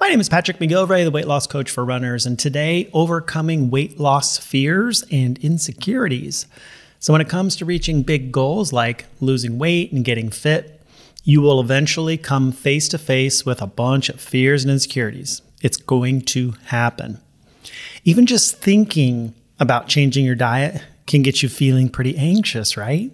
My name is Patrick McGilvray, the weight loss coach for runners, and today, overcoming weight loss fears and insecurities. So, when it comes to reaching big goals like losing weight and getting fit, you will eventually come face to face with a bunch of fears and insecurities. It's going to happen. Even just thinking about changing your diet can get you feeling pretty anxious, right?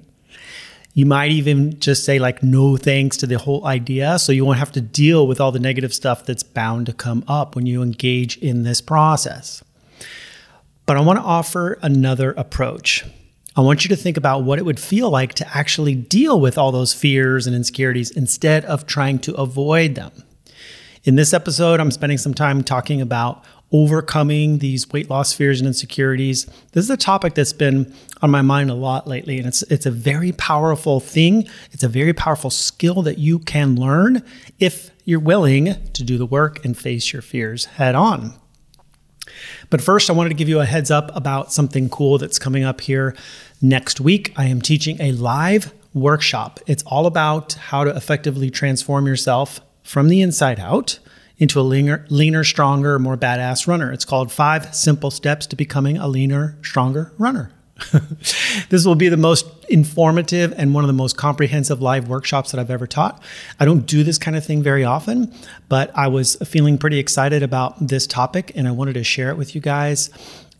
You might even just say, like, no thanks to the whole idea. So you won't have to deal with all the negative stuff that's bound to come up when you engage in this process. But I want to offer another approach. I want you to think about what it would feel like to actually deal with all those fears and insecurities instead of trying to avoid them. In this episode, I'm spending some time talking about overcoming these weight loss fears and insecurities. This is a topic that's been on my mind a lot lately, and it's it's a very powerful thing. It's a very powerful skill that you can learn if you're willing to do the work and face your fears head on. But first, I wanted to give you a heads up about something cool that's coming up here next week. I am teaching a live workshop. It's all about how to effectively transform yourself from the inside out into a leaner, leaner, stronger, more badass runner. It's called Five Simple Steps to Becoming a Leaner, Stronger Runner. this will be the most informative and one of the most comprehensive live workshops that I've ever taught. I don't do this kind of thing very often, but I was feeling pretty excited about this topic and I wanted to share it with you guys.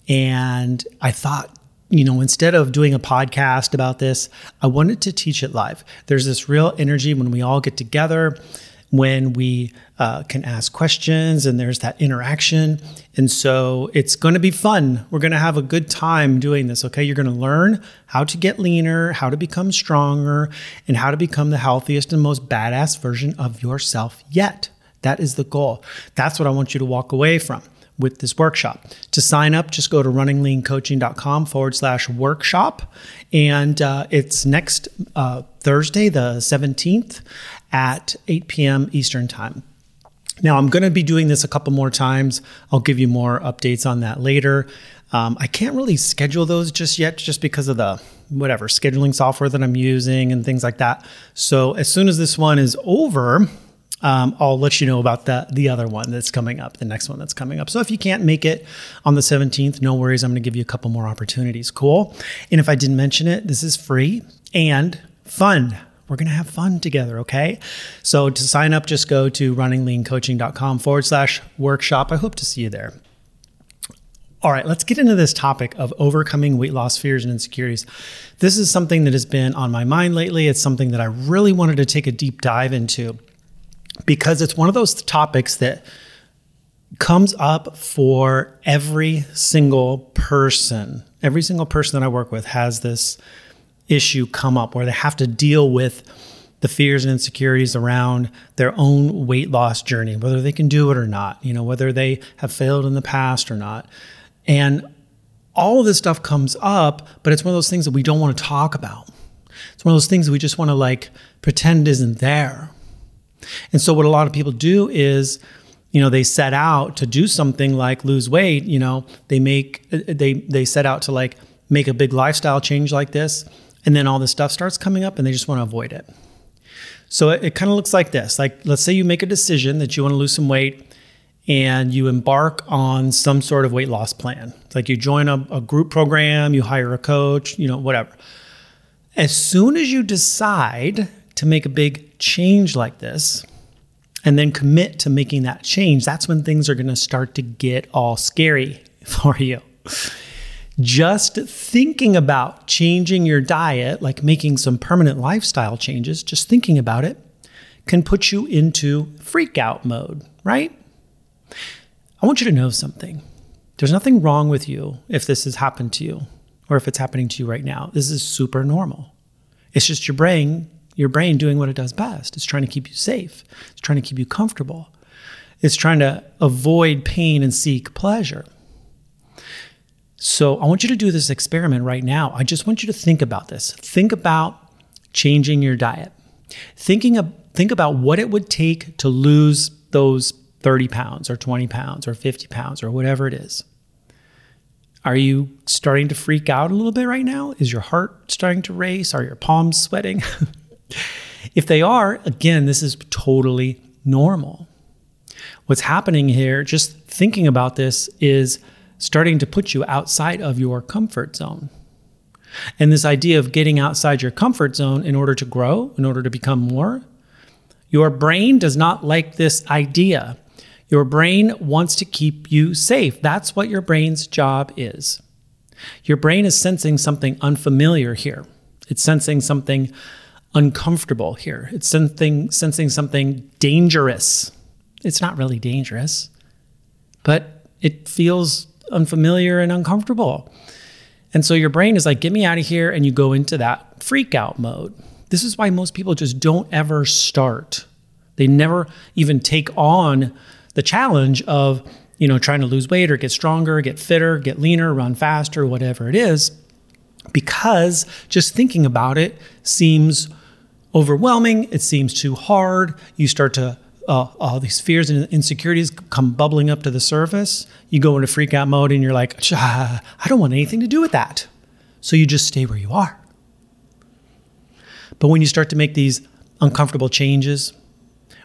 And I thought, you know, instead of doing a podcast about this, I wanted to teach it live. There's this real energy when we all get together when we uh, can ask questions and there's that interaction. And so it's going to be fun. We're going to have a good time doing this. Okay. You're going to learn how to get leaner, how to become stronger, and how to become the healthiest and most badass version of yourself yet. That is the goal. That's what I want you to walk away from with this workshop. To sign up, just go to runningleancoaching.com forward slash workshop. And uh, it's next uh, Thursday, the 17th at 8 p.m. Eastern Time. Now, I'm going to be doing this a couple more times. I'll give you more updates on that later. Um, I can't really schedule those just yet, just because of the whatever scheduling software that I'm using and things like that. So, as soon as this one is over, um, I'll let you know about the the other one that's coming up, the next one that's coming up. So if you can't make it on the 17th, no worries. I'm going to give you a couple more opportunities. Cool. And if I didn't mention it, this is free and fun. We're going to have fun together, okay? So to sign up, just go to runningleancoaching.com forward slash workshop. I hope to see you there. All right, let's get into this topic of overcoming weight loss fears and insecurities. This is something that has been on my mind lately. It's something that I really wanted to take a deep dive into because it's one of those topics that comes up for every single person. Every single person that I work with has this issue come up where they have to deal with the fears and insecurities around their own weight loss journey, whether they can do it or not, you know, whether they have failed in the past or not. And all of this stuff comes up, but it's one of those things that we don't want to talk about. It's one of those things that we just want to like pretend isn't there. And so what a lot of people do is, you know, they set out to do something like lose weight, you know, they make they they set out to like make a big lifestyle change like this and then all this stuff starts coming up and they just want to avoid it. So it, it kind of looks like this. Like let's say you make a decision that you want to lose some weight and you embark on some sort of weight loss plan. It's like you join a, a group program, you hire a coach, you know, whatever. As soon as you decide to make a big change like this and then commit to making that change, that's when things are going to start to get all scary for you. Just thinking about changing your diet, like making some permanent lifestyle changes, just thinking about it can put you into freak out mode, right? I want you to know something. There's nothing wrong with you if this has happened to you or if it's happening to you right now. This is super normal. It's just your brain, your brain doing what it does best. It's trying to keep you safe. It's trying to keep you comfortable. It's trying to avoid pain and seek pleasure. So I want you to do this experiment right now. I just want you to think about this. Think about changing your diet. Thinking of, think about what it would take to lose those 30 pounds or 20 pounds or 50 pounds or whatever it is. Are you starting to freak out a little bit right now? Is your heart starting to race? Are your palms sweating? if they are, again, this is totally normal. What's happening here, just thinking about this, is starting to put you outside of your comfort zone. And this idea of getting outside your comfort zone in order to grow, in order to become more, your brain does not like this idea. Your brain wants to keep you safe. That's what your brain's job is. Your brain is sensing something unfamiliar here. It's sensing something uncomfortable here. It's sensing, sensing something dangerous. It's not really dangerous, but it feels unfamiliar and uncomfortable. And so your brain is like, get me out of here. And you go into that freak out mode. This is why most people just don't ever start. They never even take on the challenge of, you know, trying to lose weight or get stronger, get fitter, get leaner, run faster, whatever it is, because just thinking about it seems overwhelming. It seems too hard. You start to uh, all these fears and insecurities come bubbling up to the surface, you go into freak out mode and you're like, I don't want anything to do with that. So you just stay where you are. But when you start to make these uncomfortable changes,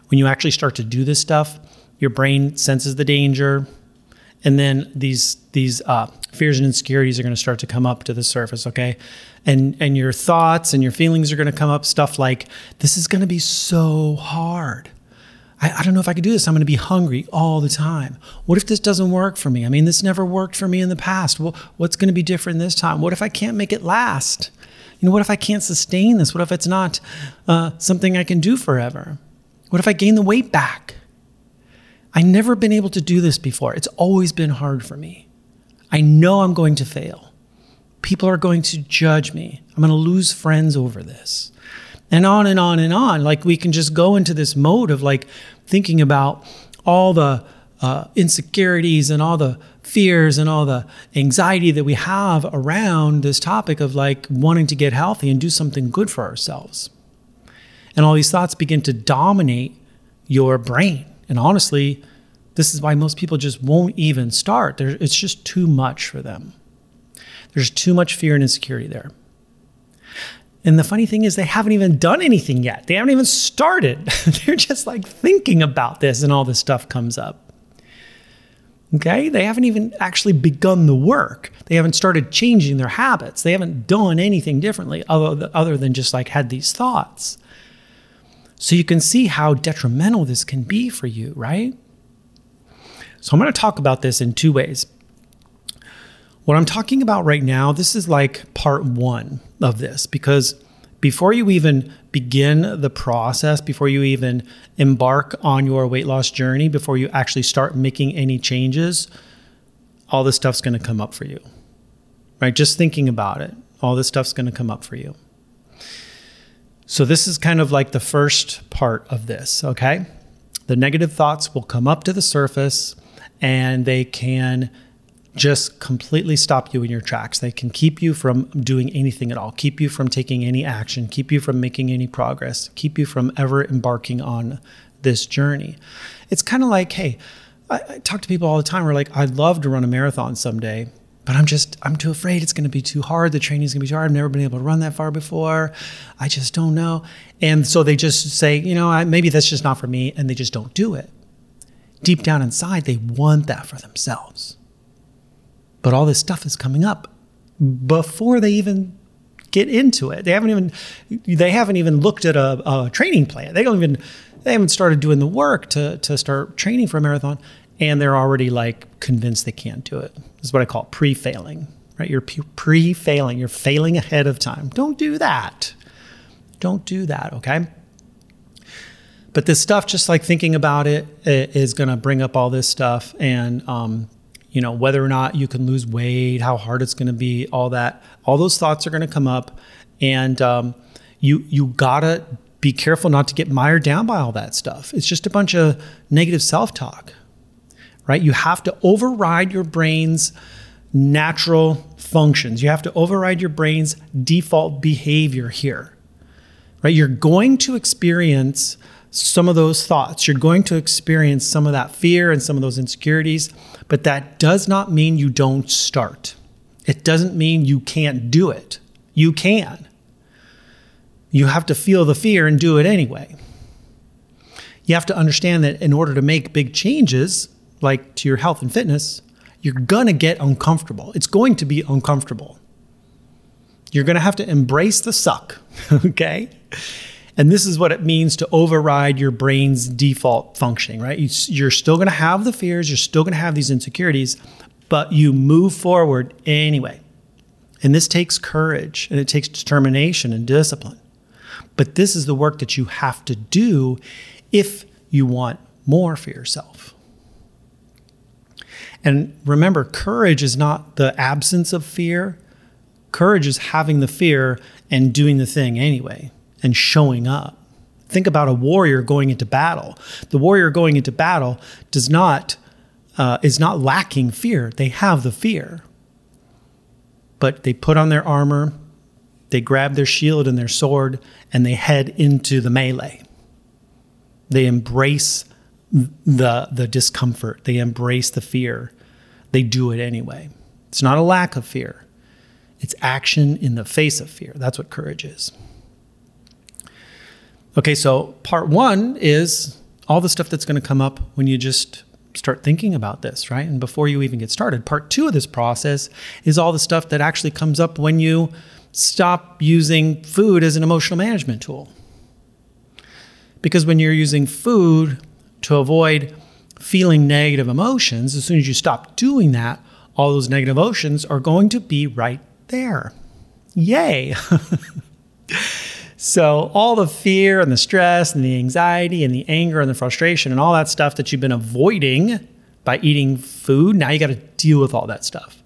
when you actually start to do this stuff, your brain senses the danger, and then these these uh, fears and insecurities are going to start to come up to the surface. Okay, and and your thoughts and your feelings are going to come up. Stuff like this is going to be so hard. I, I don't know if I could do this. I'm going to be hungry all the time. What if this doesn't work for me? I mean, this never worked for me in the past. Well, what's going to be different this time? What if I can't make it last? You know, what if I can't sustain this? What if it's not uh, something I can do forever? What if I gain the weight back? I've never been able to do this before. It's always been hard for me. I know I'm going to fail. People are going to judge me. I'm going to lose friends over this and on and on and on. Like we can just go into this mode of like thinking about all the uh, insecurities and all the fears and all the anxiety that we have around this topic of like wanting to get healthy and do something good for ourselves. And all these thoughts begin to dominate your brain. And honestly, this is why most people just won't even start. it's just too much for them. There's too much fear and insecurity there. And the funny thing is, they haven't even done anything yet. They haven't even started. They're just like thinking about this, and all this stuff comes up. Okay? They haven't even actually begun the work. They haven't started changing their habits. They haven't done anything differently other than just like had these thoughts. So you can see how detrimental this can be for you, right? So I'm going to talk about this in two ways. What I'm talking about right now, this is like part one of this because before you even begin the process, before you even embark on your weight loss journey, before you actually start making any changes, all this stuff's going to come up for you. Right? Just thinking about it, all this stuff's going to come up for you. So, this is kind of like the first part of this, okay? The negative thoughts will come up to the surface and they can just completely stop you in your tracks. They can keep you from doing anything at all, keep you from taking any action, keep you from making any progress, keep you from ever embarking on this journey. It's kind of like, hey, I, I, talk to people all the time. We're like, I'd love to run a marathon someday, but I'm just, I'm too afraid it's going to be too hard. The training's going to be too hard. I've never been able to run that far before. I just don't know. And so they just say, you know, I, maybe that's just not for me. And they just don't do it. Deep down inside, they want that for themselves. But all this stuff is coming up before they even get into it. They haven't even they haven't even looked at a, a training plan. They don't even they haven't started doing the work to to start training for a marathon, and they're already like convinced they can't do it. This is what I call pre-failing. Right? You're pre-failing. You're failing ahead of time. Don't do that. Don't do that. Okay. But this stuff, just like thinking about it, is going to bring up all this stuff, and um, you know whether or not you can lose weight how hard it's going to be all that all those thoughts are going to come up and um, you you gotta be careful not to get mired down by all that stuff. It's just a bunch of negative self talk, right? You have to override your brain's natural functions. You have to override your brain's default behavior here, right? You're going to experience some of those thoughts. You're going to experience some of that fear and some of those insecurities, but that does not mean you don't start. It doesn't mean you can't do it. You can. You have to feel the fear and do it anyway. You have to understand that in order to make big changes, like to your health and fitness, you're going to get uncomfortable. It's going to be uncomfortable. You're going to have to embrace the suck, okay? And this is what it means to override your brain's default functioning, right? You're still going to have the fears, you're still going to have these insecurities, but you move forward anyway. And this takes courage and it takes determination and discipline. But this is the work that you have to do if you want more for yourself. And remember, courage is not the absence of fear. Courage is having the fear and doing the thing anyway and showing up. Think about a warrior going into battle. The warrior going into battle does not uh, is not lacking fear. They have the fear, but they put on their armor, they grab their shield and their sword, and they head into the melee. They embrace the the discomfort. They embrace the fear. They do it anyway. It's not a lack of fear. It's action in the face of fear. That's what courage is. Okay, so part one is all the stuff that's going to come up when you just start thinking about this, right? And before you even get started. Part two of this process is all the stuff that actually comes up when you stop using food as an emotional management tool. Because when you're using food to avoid feeling negative emotions, as soon as you stop doing that, all those negative emotions are going to be right there. Yay! so, all the fear and the stress and the anxiety and the anger and the frustration and all that stuff that you've been avoiding by eating food, now you got to deal with all that stuff.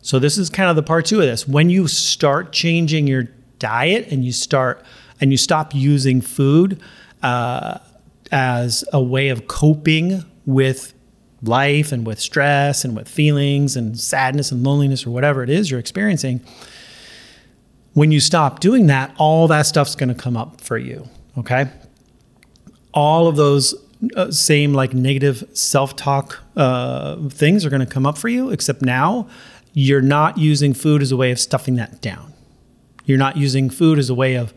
So, this is kind of the part two of this. When you start changing your diet and you start and you stop using food uh, as a way of coping with life and with stress and with feelings and sadness and loneliness or whatever it is you're experiencing, when you stop doing that, all that stuff's going to come up for you. Okay. All of those uh, same like negative self talk uh, things are going to come up for you, except now you're not using food as a way of stuffing that down. You're not using food as a way of,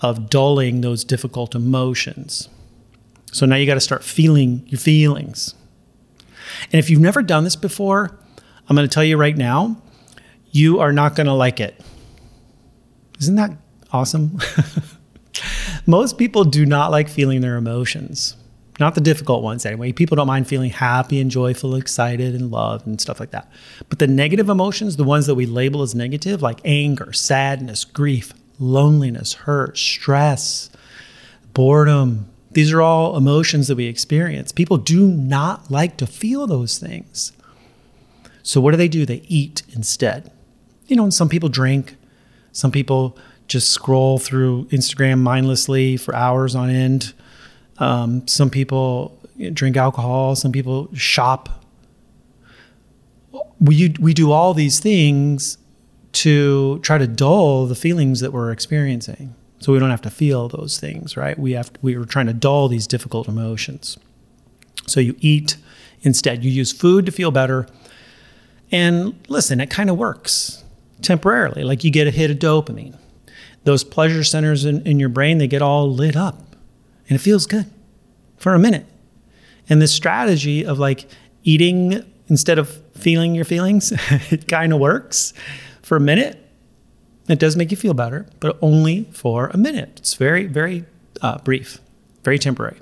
of dulling those difficult emotions. So now you got to start feeling your feelings. And if you've never done this before, I'm going to tell you right now, you are not going to like it. Isn't that awesome? Most people do not like feeling their emotions. Not the difficult ones, anyway. People don't mind feeling happy and joyful, excited and loved and stuff like that. But the negative emotions, the ones that we label as negative, like anger, sadness, grief, loneliness, hurt, stress, boredom, these are all emotions that we experience. People do not like to feel those things. So, what do they do? They eat instead. You know, and some people drink, some people just scroll through Instagram mindlessly for hours on end. Um, some people drink alcohol, some people shop. We, we do all these things to try to dull the feelings that we're experiencing so we don't have to feel those things, right? We have to, we were trying to dull these difficult emotions. So you eat instead. You use food to feel better. And listen, it kind of works temporarily. Like you get a hit of dopamine. Those pleasure centers in, in your brain, they get all lit up. And it feels good for a minute. And this strategy of like eating instead of feeling your feelings, it kind of works for a minute it does make you feel better, but only for a minute. It's very, very uh, brief, very temporary.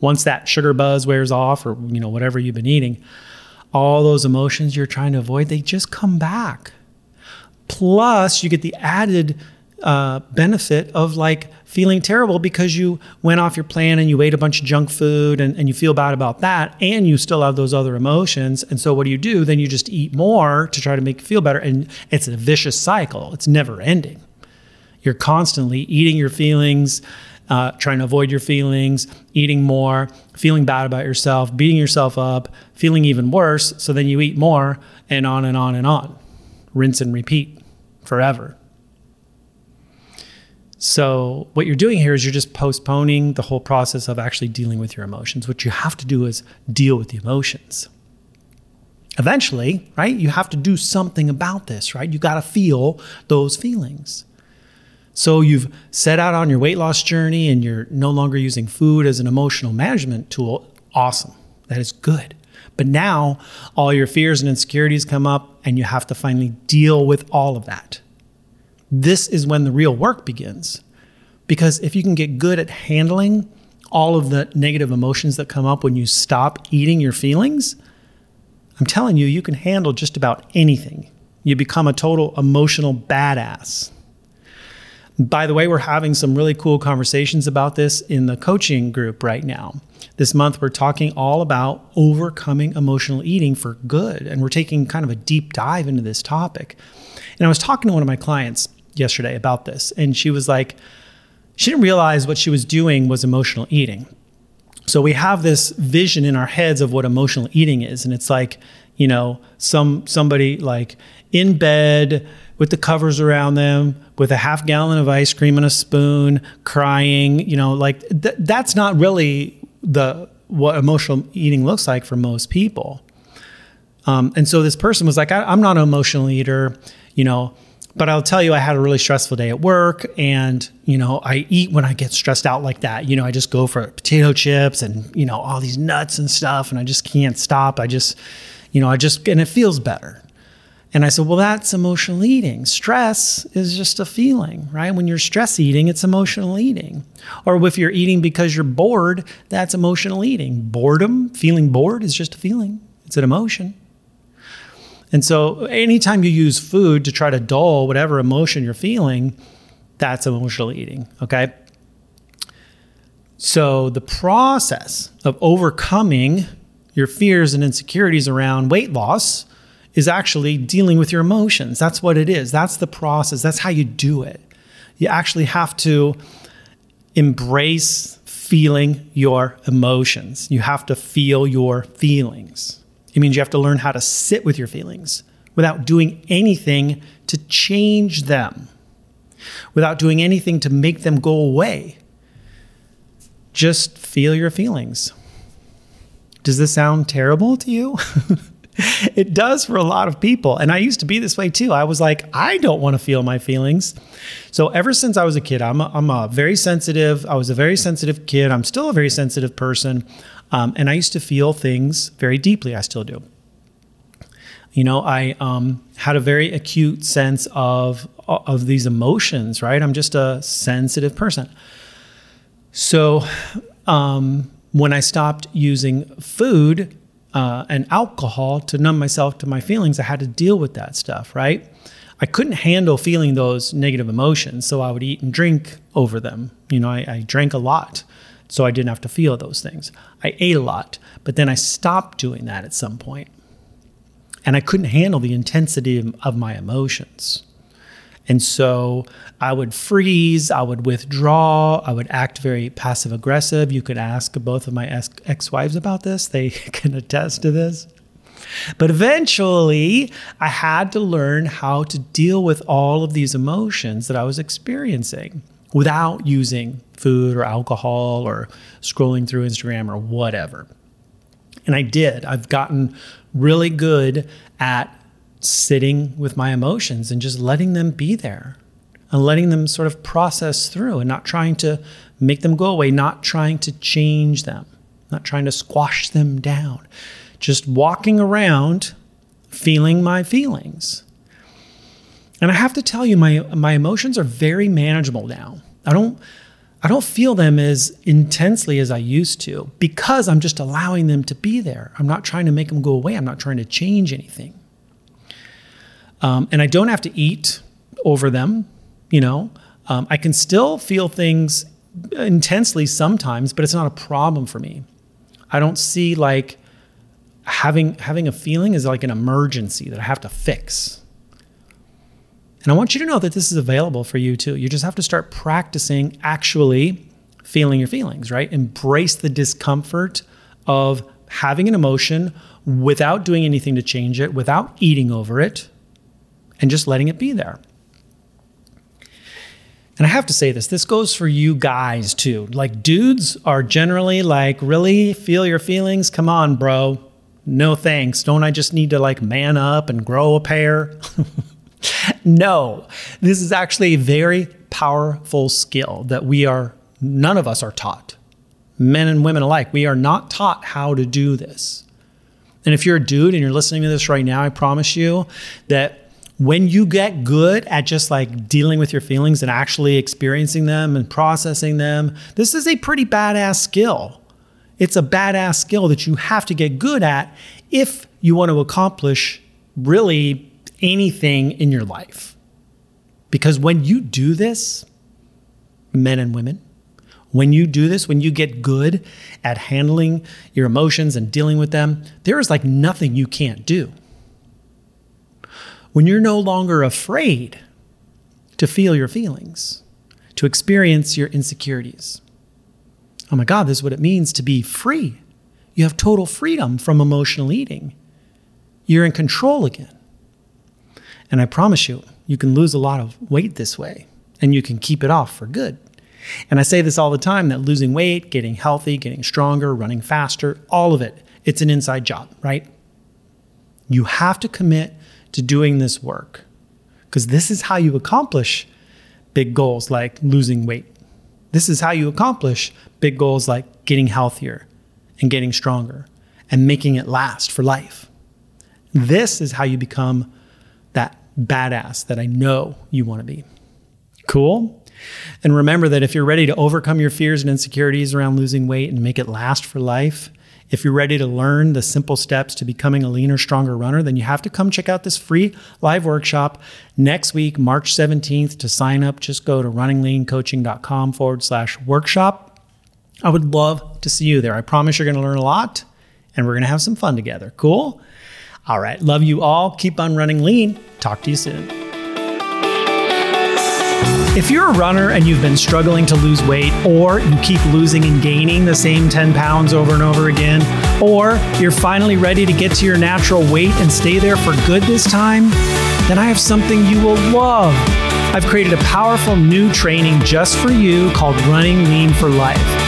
Once that sugar buzz wears off, or you know whatever you've been eating, all those emotions you're trying to avoid they just come back. Plus, you get the added uh, benefit of like feeling terrible because you went off your plan and you ate a bunch of junk food and, and you feel bad about that and you still have those other emotions. And so what do you do? Then you just eat more to try to make you feel better. And it's a vicious cycle. It's never ending. You're constantly eating your feelings, uh, trying to avoid your feelings, eating more, feeling bad about yourself, beating yourself up, feeling even worse. So then you eat more, and on and on and on. Rinse and repeat forever. So, what you're doing here is you're just postponing the whole process of actually dealing with your emotions. What you have to do is deal with the emotions. Eventually, right, you have to do something about this, right? You got to feel those feelings. So, you've set out on your weight loss journey and you're no longer using food as an emotional management tool. Awesome. That is good. But now all your fears and insecurities come up, and you have to finally deal with all of that. This is when the real work begins. Because if you can get good at handling all of the negative emotions that come up when you stop eating your feelings, I'm telling you, you can handle just about anything. You become a total emotional badass. By the way, we're having some really cool conversations about this in the coaching group right now. This month, we're talking all about overcoming emotional eating for good. And we're taking kind of a deep dive into this topic. And I was talking to one of my clients yesterday about this. And she was like, she didn't realize what she was doing was emotional eating. So we have this vision in our heads of what emotional eating is. And it's like, you know, some somebody like in bed with the covers around them, with a half gallon of ice cream and a spoon, crying, you know, like th- that's not really the what emotional eating looks like for most people. Um, and so this person was like, I, am not an emotional eater, you know, but I'll tell you, I had a really stressful day at work, and you know, I eat when I get stressed out like that. You know, I just go for potato chips and you know all these nuts and stuff, and I just can't stop. I just, you know, I just and it feels better. And I said, well, that's emotional eating. Stress is just a feeling, right? When you're stress eating, it's emotional eating. Or if you're eating because you're bored, that's emotional eating. Boredom, feeling bored, is just a feeling. It's an emotion. And so anytime you use food to try to dull whatever emotion you're feeling, that's emotional eating, okay? So the process of overcoming your fears and insecurities around weight loss is actually dealing with your emotions. That's what it is. That's the process. That's how you do it. You actually have to embrace feeling your emotions. You have to feel your feelings. It means you have to learn how to sit with your feelings without doing anything to change them, without doing anything to make them go away. Just feel your feelings. Does this sound terrible to you? it does for a lot of people. And I used to be this way too. I was like, I don't want to feel my feelings. So ever since I was a kid, I'm a, I'm a very sensitive, I was a very sensitive kid. I'm still a very sensitive person. Um, and I used to feel things very deeply. I still do. You know, I um, had a very acute sense of of these emotions. Right, I'm just a sensitive person. So, um, when I stopped using food uh, and alcohol to numb myself to my feelings, I had to deal with that stuff. Right. I couldn't handle feeling those negative emotions, so I would eat and drink over them. You know, I, I drank a lot so I didn't have to feel those things. I ate a lot, but then I stopped doing that at some point. And I couldn't handle the intensity of, of my emotions. And so I would freeze, I would withdraw, I would act very passive aggressive. You could ask both of my ex wives about this, they can attest to this. But eventually, I had to learn how to deal with all of these emotions that I was experiencing without using food or alcohol or scrolling through Instagram or whatever. And I did. I've gotten really good at sitting with my emotions and just letting them be there and letting them sort of process through and not trying to make them go away, not trying to change them, not trying to squash them down, just walking around feeling my feelings and I have to tell you, my my emotions are very manageable now. I don't I don't feel them as intensely as I used to because I'm just allowing them to be there. I'm not trying to make them go away. I'm not trying to change anything. Um, and I don't have to eat over them. You know, um, I can still feel things intensely sometimes, but it's not a problem for me. I don't see like having having a feeling is like an emergency that I have to fix. And I want you to know that this is available for you too. You just have to start practicing actually feeling your feelings, right? Embrace the discomfort of having an emotion without doing anything to change it, without eating over it, and just letting it be there. And I have to say this this goes for you guys too. Like, dudes are generally like, really feel your feelings? Come on, bro. No thanks. Don't I just need to like man up and grow a pair? no, this is actually a very powerful skill that we are, none of us are taught. Men and women alike, we are not taught how to do this. And if you're a dude and you're listening to this right now, I promise you that when you get good at just like dealing with your feelings and actually experiencing them and processing them, this is a pretty badass skill. It's a badass skill that you have to get good at if you want to accomplish really anything in your life. Because when you do this, men and women, when you do this, when you get good at handling your emotions and dealing with them, there is like nothing you can't do when you're no longer afraid to feel your feelings, to experience your insecurities. Oh my God, this is what it means to be free. You have total freedom from emotional eating. You're in control again. And I promise you, you can lose a lot of weight this way and you can keep it off for good. And I say this all the time that losing weight, getting healthy, getting stronger, running faster, all of it, it's an inside job, right? You have to commit to doing this work. Because this is how you accomplish big goals like losing weight. This is how you accomplish big goals like getting healthier and getting stronger and making it last for life. This is how you become that badass that I know you want to be. Cool? And remember that if you're ready to overcome your fears and insecurities around losing weight and make it last for life, if you're ready to learn the simple steps to becoming a leaner, stronger runner, then you have to come check out this free live workshop next week, March 17th. To sign up, just go to runningleancoaching.com forward slash workshop. I would love to see you there. I promise you're going to learn a lot and we're going to have some fun together. Cool? All right. Love you all. Keep on running lean. Talk to you soon. If you're a runner and you've been struggling to lose weight, or you keep losing and gaining the same 10 pounds over and over again, or you're finally ready to get to your natural weight and stay there for good this time, then I have something you will love. I've created a powerful new training just for you called Running Lean for Life.